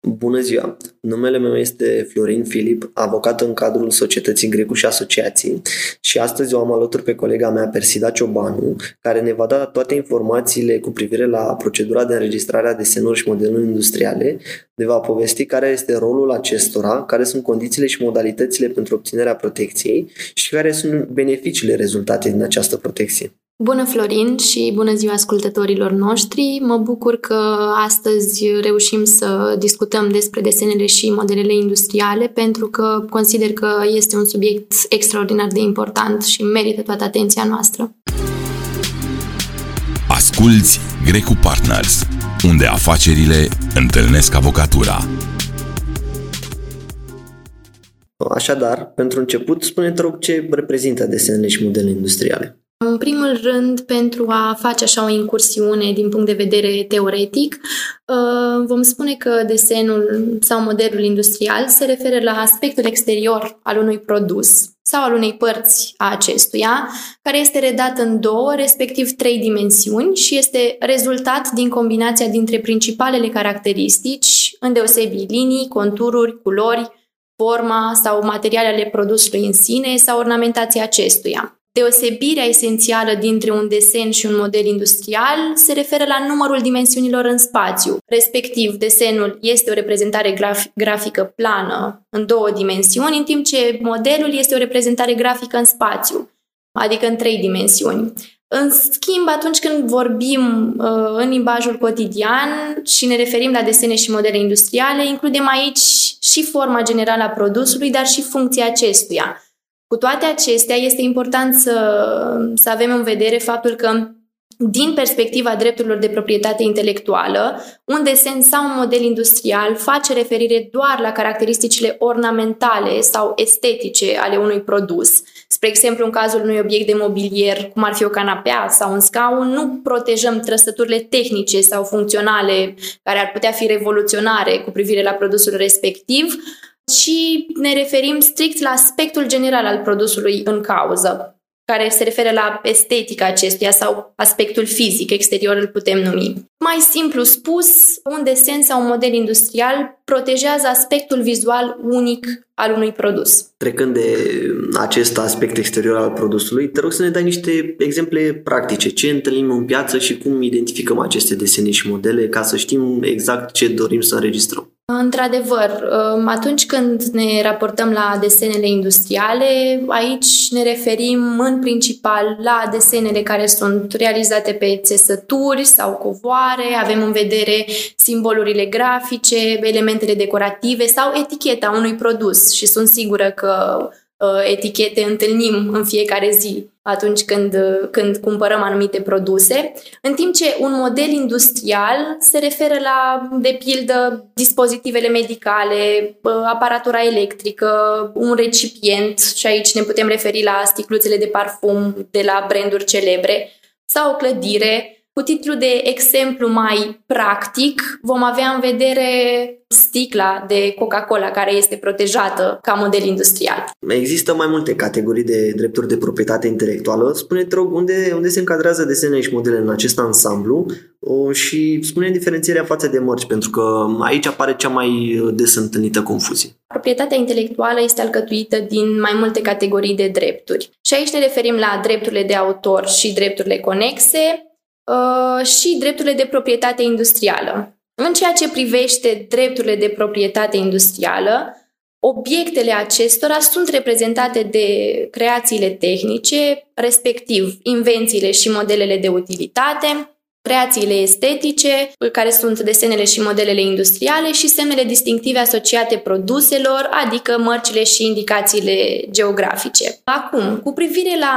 Bună ziua! Numele meu este Florin Filip, avocat în cadrul Societății Grecu și Asociații și astăzi o am alături pe colega mea Persida Ciobanu, care ne va da toate informațiile cu privire la procedura de înregistrare a desenuri și modeluri industriale, ne va povesti care este rolul acestora, care sunt condițiile și modalitățile pentru obținerea protecției și care sunt beneficiile rezultate din această protecție. Bună, Florin, și bună ziua ascultătorilor noștri! Mă bucur că astăzi reușim să discutăm despre desenele și modelele industriale, pentru că consider că este un subiect extraordinar de important și merită toată atenția noastră. Asculți Grecu Partners, unde afacerile întâlnesc avocatura. Așadar, pentru început, spune-te rog ce reprezintă desenele și modelele industriale. În primul rând, pentru a face așa o incursiune din punct de vedere teoretic, uh, vom spune că desenul sau modelul industrial se referă la aspectul exterior al unui produs sau al unei părți a acestuia, care este redat în două, respectiv trei dimensiuni și este rezultat din combinația dintre principalele caracteristici, îndeosebi linii, contururi, culori, forma sau materiale ale produsului în sine sau ornamentația acestuia. Deosebirea esențială dintre un desen și un model industrial se referă la numărul dimensiunilor în spațiu. Respectiv, desenul este o reprezentare graf- grafică plană în două dimensiuni, în timp ce modelul este o reprezentare grafică în spațiu, adică în trei dimensiuni. În schimb, atunci când vorbim uh, în limbajul cotidian și ne referim la desene și modele industriale, includem aici și forma generală a produsului, dar și funcția acestuia. Cu toate acestea, este important să, să avem în vedere faptul că din perspectiva drepturilor de proprietate intelectuală, un desen sau un model industrial face referire doar la caracteristicile ornamentale sau estetice ale unui produs. Spre exemplu, în cazul unui obiect de mobilier, cum ar fi o canapea sau un scaun, nu protejăm trăsăturile tehnice sau funcționale care ar putea fi revoluționare cu privire la produsul respectiv, și ne referim strict la aspectul general al produsului în cauză, care se referă la estetica acestuia sau aspectul fizic exterior îl putem numi. Mai simplu spus, un desen sau un model industrial protejează aspectul vizual unic al unui produs. Trecând de acest aspect exterior al produsului, te rog să ne dai niște exemple practice. Ce întâlnim în piață și cum identificăm aceste desene și modele ca să știm exact ce dorim să înregistrăm. Într-adevăr, um, atunci când ne raportăm la desenele industriale, aici ne referim în principal la desenele care sunt realizate pe țesături sau covoare, avem în vedere simbolurile grafice, elementele decorative sau eticheta unui produs și sunt sigură că uh, etichete întâlnim în fiecare zi atunci când, când cumpărăm anumite produse, în timp ce un model industrial se referă la, de pildă, dispozitivele medicale, aparatura electrică, un recipient și aici ne putem referi la sticluțele de parfum de la branduri celebre, sau o clădire, cu titlu de exemplu mai practic, vom avea în vedere sticla de Coca-Cola care este protejată ca model industrial. Există mai multe categorii de drepturi de proprietate intelectuală. Spune-te rog unde, unde se încadrează desenele și modele în acest ansamblu o, și spune diferențierea față de mărci, pentru că aici apare cea mai des întâlnită confuzie. Proprietatea intelectuală este alcătuită din mai multe categorii de drepturi. Și aici ne referim la drepturile de autor și drepturile conexe, Uh, și drepturile de proprietate industrială. În ceea ce privește drepturile de proprietate industrială, obiectele acestora sunt reprezentate de creațiile tehnice, respectiv invențiile și modelele de utilitate, creațiile estetice, care sunt desenele și modelele industriale și semnele distinctive asociate produselor, adică mărcile și indicațiile geografice. Acum, cu privire la,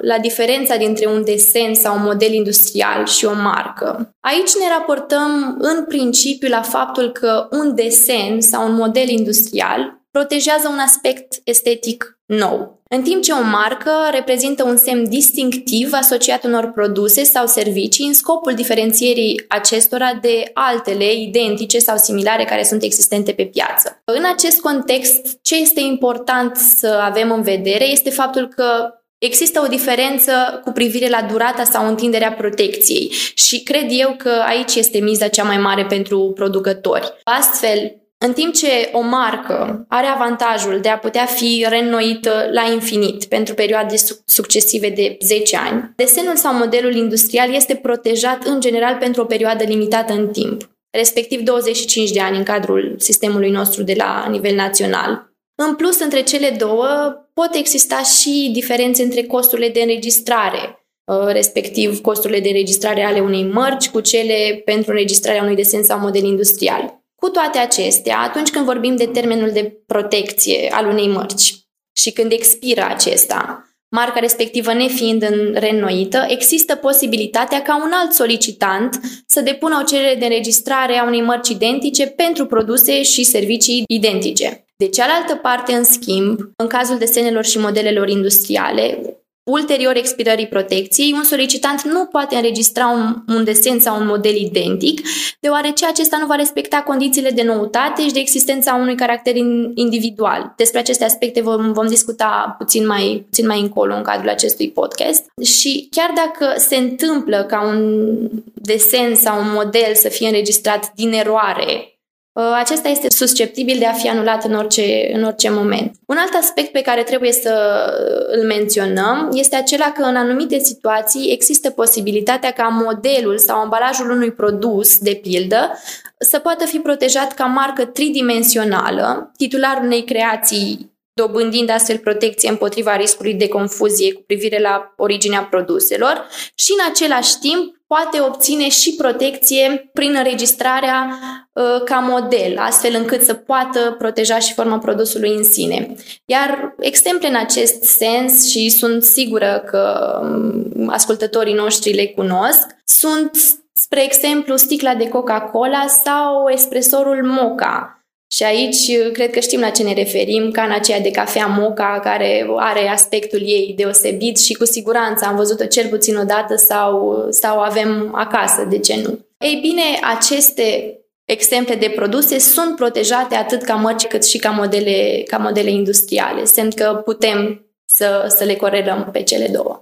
la diferența dintre un desen sau un model industrial și o marcă, aici ne raportăm în principiu la faptul că un desen sau un model industrial protejează un aspect estetic nou. În timp ce o marcă reprezintă un semn distinctiv asociat unor produse sau servicii în scopul diferențierii acestora de altele identice sau similare care sunt existente pe piață. În acest context, ce este important să avem în vedere este faptul că Există o diferență cu privire la durata sau întinderea protecției și cred eu că aici este miza cea mai mare pentru producători. Astfel, în timp ce o marcă are avantajul de a putea fi reînnoită la infinit pentru perioade succesive de 10 ani, desenul sau modelul industrial este protejat în general pentru o perioadă limitată în timp, respectiv 25 de ani în cadrul sistemului nostru de la nivel național. În plus, între cele două pot exista și diferențe între costurile de înregistrare, uh, respectiv costurile de înregistrare ale unei mărci cu cele pentru înregistrarea unui desen sau model industrial. Cu toate acestea, atunci când vorbim de termenul de protecție al unei mărci și când expiră acesta, marca respectivă nefiind în reînnoită, există posibilitatea ca un alt solicitant să depună o cerere de înregistrare a unei mărci identice pentru produse și servicii identice. De cealaltă parte, în schimb, în cazul desenelor și modelelor industriale, ulterior expirării protecției, un solicitant nu poate înregistra un, un desen sau un model identic, deoarece acesta nu va respecta condițiile de noutate și de existența unui caracter individual. Despre aceste aspecte vom, vom discuta puțin mai, puțin mai încolo în cadrul acestui podcast. Și chiar dacă se întâmplă ca un desen sau un model să fie înregistrat din eroare Uh, acesta este susceptibil de a fi anulat în orice, în orice moment. Un alt aspect pe care trebuie să îl menționăm este acela că în anumite situații există posibilitatea ca modelul sau ambalajul unui produs, de pildă, să poată fi protejat ca marcă tridimensională, titularul unei creații dobândind astfel protecție împotriva riscului de confuzie cu privire la originea produselor și în același timp poate obține și protecție prin înregistrarea uh, ca model, astfel încât să poată proteja și forma produsului în sine. Iar exemple în acest sens, și sunt sigură că um, ascultătorii noștri le cunosc, sunt, spre exemplu, sticla de Coca-Cola sau espresorul Moca, și aici uh, cred că știm la ce ne referim, cana aceea de cafea moca, care are aspectul ei deosebit și cu siguranță am văzut-o cel puțin o dată sau, sau avem acasă, de ce nu? Ei bine, aceste exemple de produse sunt protejate atât ca mărci cât și ca modele, ca modele industriale, semn că putem să, să le corelăm pe cele două.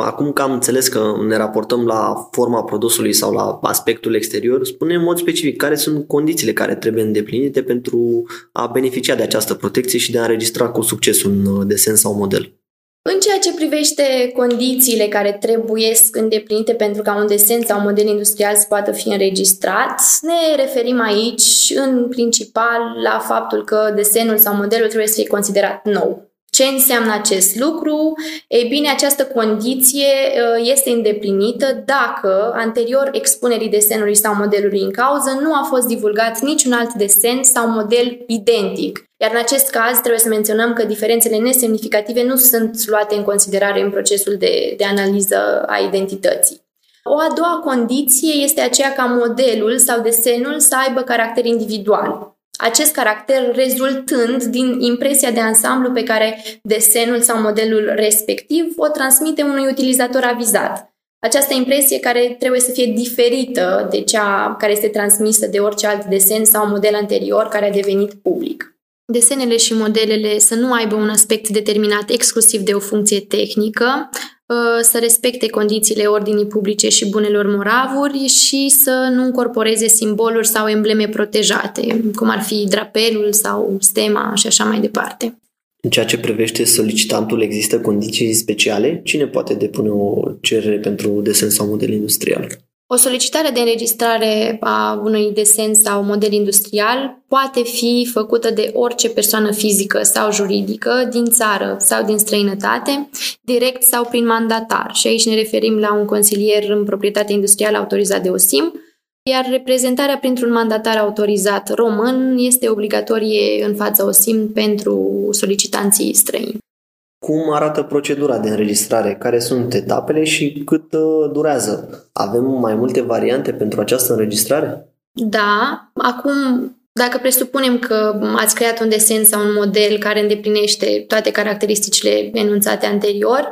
Acum că am înțeles că ne raportăm la forma produsului sau la aspectul exterior, spune în mod specific care sunt condițiile care trebuie îndeplinite pentru a beneficia de această protecție și de a înregistra cu succes un uh, desen sau model. În ceea ce privește condițiile care trebuie îndeplinite pentru ca un desen sau un model industrial să poată fi înregistrat, ne referim aici în principal la faptul că desenul sau modelul trebuie să fie considerat nou. Ce înseamnă acest lucru? Ei bine, această condiție uh, este îndeplinită dacă anterior expunerii desenului sau modelului în cauză nu a fost divulgat niciun alt desen sau model identic. Iar în acest caz trebuie să menționăm că diferențele nesemnificative nu sunt luate în considerare în procesul de, de analiză a identității. O a doua condiție este aceea ca modelul sau desenul să aibă caracter individual acest caracter rezultând din impresia de ansamblu pe care desenul sau modelul respectiv o transmite unui utilizator avizat. Această impresie care trebuie să fie diferită de cea care este transmisă de orice alt desen sau model anterior care a devenit public. Desenele și modelele să nu aibă un aspect determinat exclusiv de o funcție tehnică, Uh, să respecte condițiile ordinii publice și bunelor moravuri și să nu încorporeze simboluri sau embleme protejate, cum ar fi drapelul sau stema și așa mai departe. În ceea ce privește solicitantul, există condiții speciale? Cine poate depune o cerere pentru desen sau model industrial? O solicitare de înregistrare a unui desen sau model industrial poate fi făcută de orice persoană fizică sau juridică din țară sau din străinătate, direct sau prin mandatar. Și aici ne referim la un consilier în proprietate industrială autorizat de OSIM, iar reprezentarea printr-un mandatar autorizat român este obligatorie în fața OSIM pentru solicitanții străini. Cum arată procedura de înregistrare? Care sunt etapele și cât uh, durează? Avem mai multe variante pentru această înregistrare? Da. Acum, dacă presupunem că ați creat un desen sau un model care îndeplinește toate caracteristicile enunțate anterior,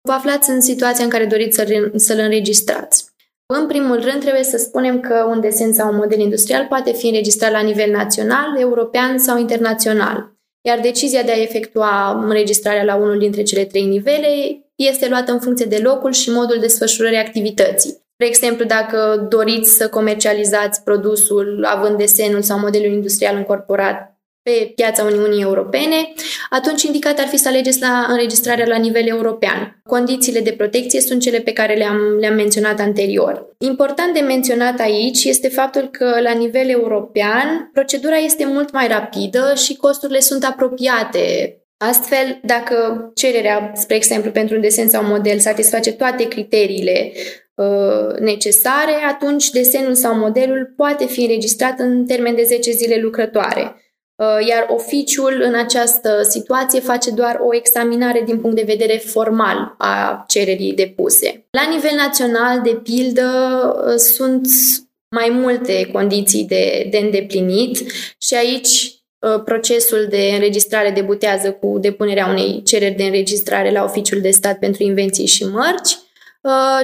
vă aflați în situația în care doriți să-l înregistrați. În primul rând, trebuie să spunem că un desen sau un model industrial poate fi înregistrat la nivel național, european sau internațional iar decizia de a efectua înregistrarea la unul dintre cele trei nivele este luată în funcție de locul și modul desfășurării activității. De exemplu, dacă doriți să comercializați produsul având desenul sau modelul industrial încorporat pe piața Uniunii Europene, atunci indicat ar fi să alegeți la înregistrarea la nivel european. Condițiile de protecție sunt cele pe care le-am, le-am menționat anterior. Important de menționat aici este faptul că la nivel european procedura este mult mai rapidă și costurile sunt apropiate Astfel, dacă cererea, spre exemplu, pentru un desen sau un model satisface toate criteriile uh, necesare, atunci desenul sau modelul poate fi înregistrat în termen de 10 zile lucrătoare. Uh, iar oficiul în această situație face doar o examinare din punct de vedere formal a cererii depuse. La nivel național, de pildă, uh, sunt mai multe condiții de, de îndeplinit și aici uh, procesul de înregistrare debutează cu depunerea unei cereri de înregistrare la Oficiul de Stat pentru Invenții și Mărci,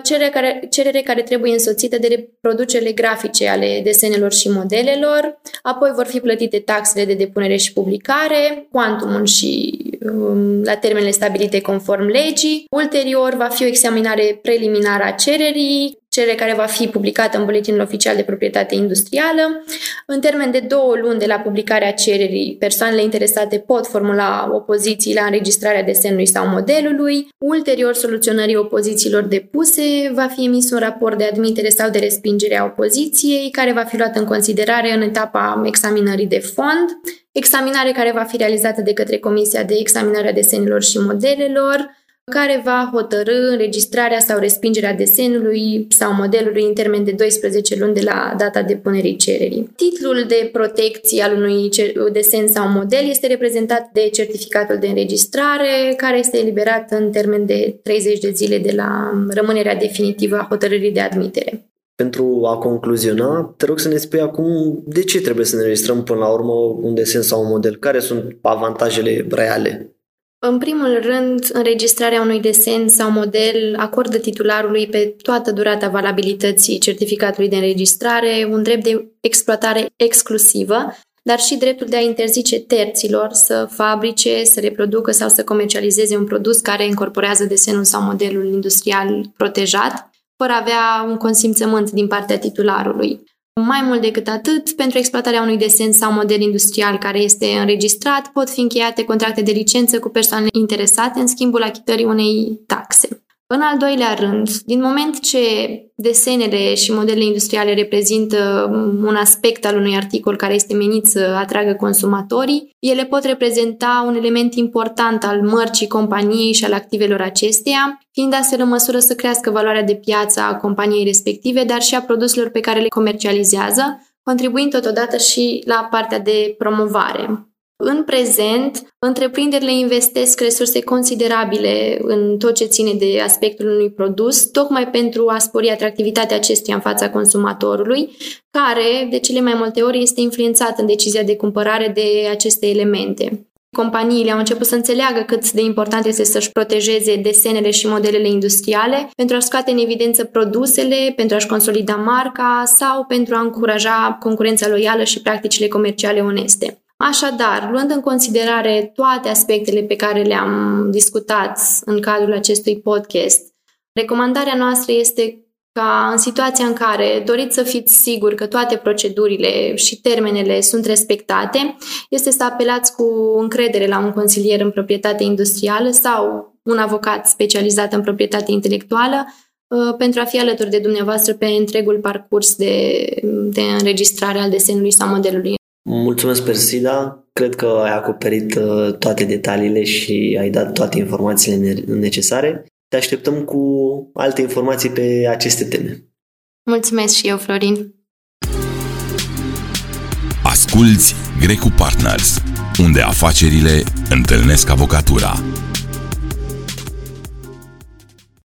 cerere care, cerere care trebuie însoțită de reproducerile grafice ale desenelor și modelelor, apoi vor fi plătite taxele de depunere și publicare, cuantumul și um, la termenele stabilite conform legii. Ulterior va fi o examinare preliminară a cererii, cerere care va fi publicată în Buletinul Oficial de Proprietate Industrială. În termen de două luni de la publicarea cererii, persoanele interesate pot formula opoziții la înregistrarea desenului sau modelului. Ulterior soluționării opozițiilor depuse, va fi emis un raport de admitere sau de respingere a opoziției, care va fi luat în considerare în etapa examinării de fond, examinare care va fi realizată de către Comisia de Examinare a Desenelor și Modelelor, care va hotărâ înregistrarea sau respingerea desenului sau modelului în termen de 12 luni de la data depunerii cererii. Titlul de protecție al unui desen sau model este reprezentat de certificatul de înregistrare, care este eliberat în termen de 30 de zile de la rămânerea definitivă a hotărârii de admitere. Pentru a concluziona, te rog să ne spui acum de ce trebuie să ne înregistrăm până la urmă un desen sau un model? Care sunt avantajele reale? În primul rând, înregistrarea unui desen sau model acordă titularului pe toată durata valabilității certificatului de înregistrare un drept de exploatare exclusivă, dar și dreptul de a interzice terților să fabrice, să reproducă sau să comercializeze un produs care incorporează desenul sau modelul industrial protejat, fără a avea un consimțământ din partea titularului. Mai mult decât atât, pentru exploatarea unui desen sau model industrial care este înregistrat, pot fi încheiate contracte de licență cu persoane interesate în schimbul achitării unei taxe. În al doilea rând, din moment ce desenele și modelele industriale reprezintă un aspect al unui articol care este menit să atragă consumatorii, ele pot reprezenta un element important al mărcii companiei și al activelor acesteia, fiind astfel în măsură să crească valoarea de piață a companiei respective, dar și a produselor pe care le comercializează, contribuind totodată și la partea de promovare. În prezent, întreprinderile investesc resurse considerabile în tot ce ține de aspectul unui produs, tocmai pentru a spori atractivitatea acestuia în fața consumatorului, care, de cele mai multe ori, este influențat în decizia de cumpărare de aceste elemente. Companiile au început să înțeleagă cât de important este să-și protejeze desenele și modelele industriale pentru a scoate în evidență produsele, pentru a-și consolida marca sau pentru a încuraja concurența loială și practicile comerciale oneste. Așadar, luând în considerare toate aspectele pe care le-am discutat în cadrul acestui podcast, recomandarea noastră este ca în situația în care doriți să fiți siguri că toate procedurile și termenele sunt respectate, este să apelați cu încredere la un consilier în proprietate industrială sau un avocat specializat în proprietate intelectuală uh, pentru a fi alături de dumneavoastră pe întregul parcurs de, de înregistrare al desenului sau modelului. Mulțumesc, Persida. Cred că ai acoperit uh, toate detaliile și ai dat toate informațiile necesare. Te așteptăm cu alte informații pe aceste teme. Mulțumesc și eu, Florin. Asculți Grecu Partners, unde afacerile întâlnesc avocatura.